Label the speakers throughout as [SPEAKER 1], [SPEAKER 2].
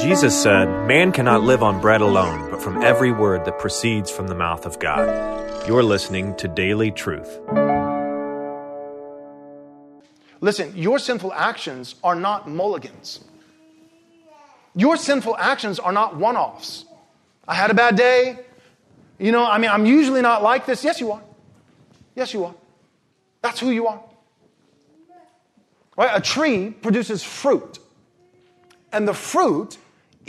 [SPEAKER 1] Jesus said, Man cannot live on bread alone, but from every word that proceeds from the mouth of God. You're listening to Daily Truth.
[SPEAKER 2] Listen, your sinful actions are not mulligans. Your sinful actions are not one offs. I had a bad day. You know, I mean, I'm usually not like this. Yes, you are. Yes, you are. That's who you are. Right? A tree produces fruit. And the fruit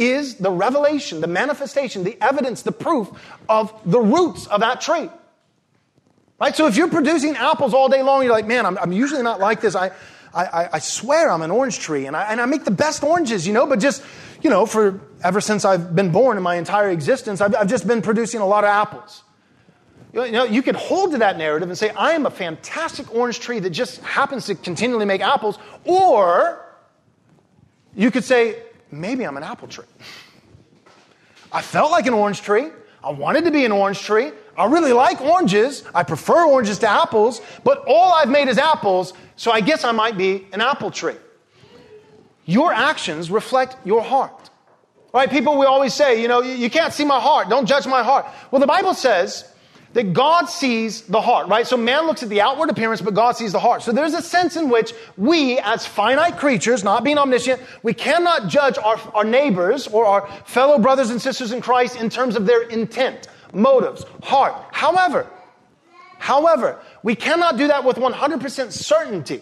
[SPEAKER 2] is the revelation, the manifestation, the evidence, the proof of the roots of that tree. Right? So if you're producing apples all day long, you're like, man, I'm, I'm usually not like this. I, I, I swear I'm an orange tree and I, and I make the best oranges, you know, but just, you know, for ever since I've been born in my entire existence, I've, I've just been producing a lot of apples. You know, you could hold to that narrative and say, I am a fantastic orange tree that just happens to continually make apples. Or you could say, maybe I'm an apple tree. I felt like an orange tree. I wanted to be an orange tree. I really like oranges. I prefer oranges to apples, but all I've made is apples, so I guess I might be an apple tree. Your actions reflect your heart. Right? People, we always say, you know, you can't see my heart. Don't judge my heart. Well, the Bible says that God sees the heart, right? So man looks at the outward appearance, but God sees the heart. So there's a sense in which we, as finite creatures, not being omniscient, we cannot judge our, our neighbors or our fellow brothers and sisters in Christ in terms of their intent, motives, heart. However, however, we cannot do that with 100% certainty.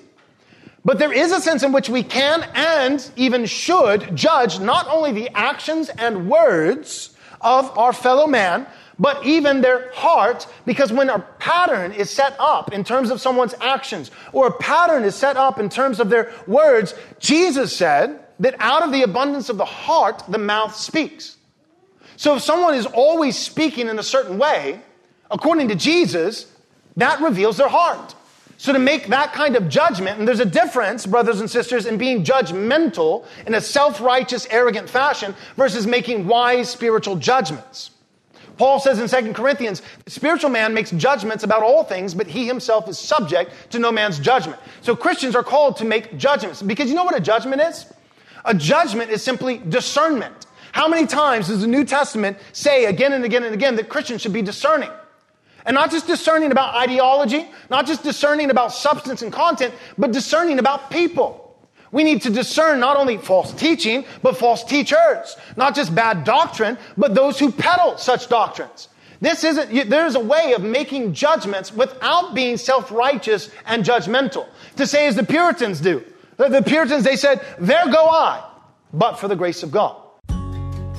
[SPEAKER 2] But there is a sense in which we can and even should judge not only the actions and words of our fellow man, but even their heart, because when a pattern is set up in terms of someone's actions, or a pattern is set up in terms of their words, Jesus said that out of the abundance of the heart, the mouth speaks. So if someone is always speaking in a certain way, according to Jesus, that reveals their heart. So to make that kind of judgment, and there's a difference, brothers and sisters, in being judgmental in a self-righteous, arrogant fashion versus making wise spiritual judgments. Paul says in 2 Corinthians, the spiritual man makes judgments about all things, but he himself is subject to no man's judgment. So Christians are called to make judgments. Because you know what a judgment is? A judgment is simply discernment. How many times does the New Testament say again and again and again that Christians should be discerning? And not just discerning about ideology, not just discerning about substance and content, but discerning about people. We need to discern not only false teaching, but false teachers. Not just bad doctrine, but those who peddle such doctrines. This isn't, there's a way of making judgments without being self-righteous and judgmental. To say as the Puritans do. The Puritans, they said, there go I, but for the grace of God.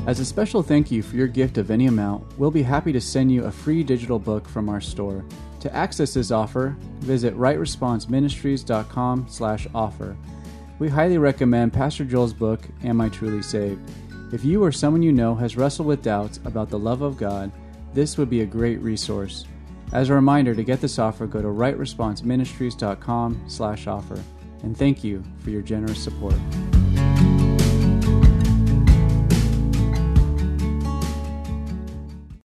[SPEAKER 3] As a special thank you for your gift of any amount, we'll be happy to send you a free digital book from our store. To access this offer, visit rightresponseministries.com slash offer. We highly recommend Pastor Joel's book, Am I Truly Saved? If you or someone you know has wrestled with doubts about the love of God, this would be a great resource. As a reminder, to get this offer, go to rightresponseministries.com slash offer. And thank you for your generous support.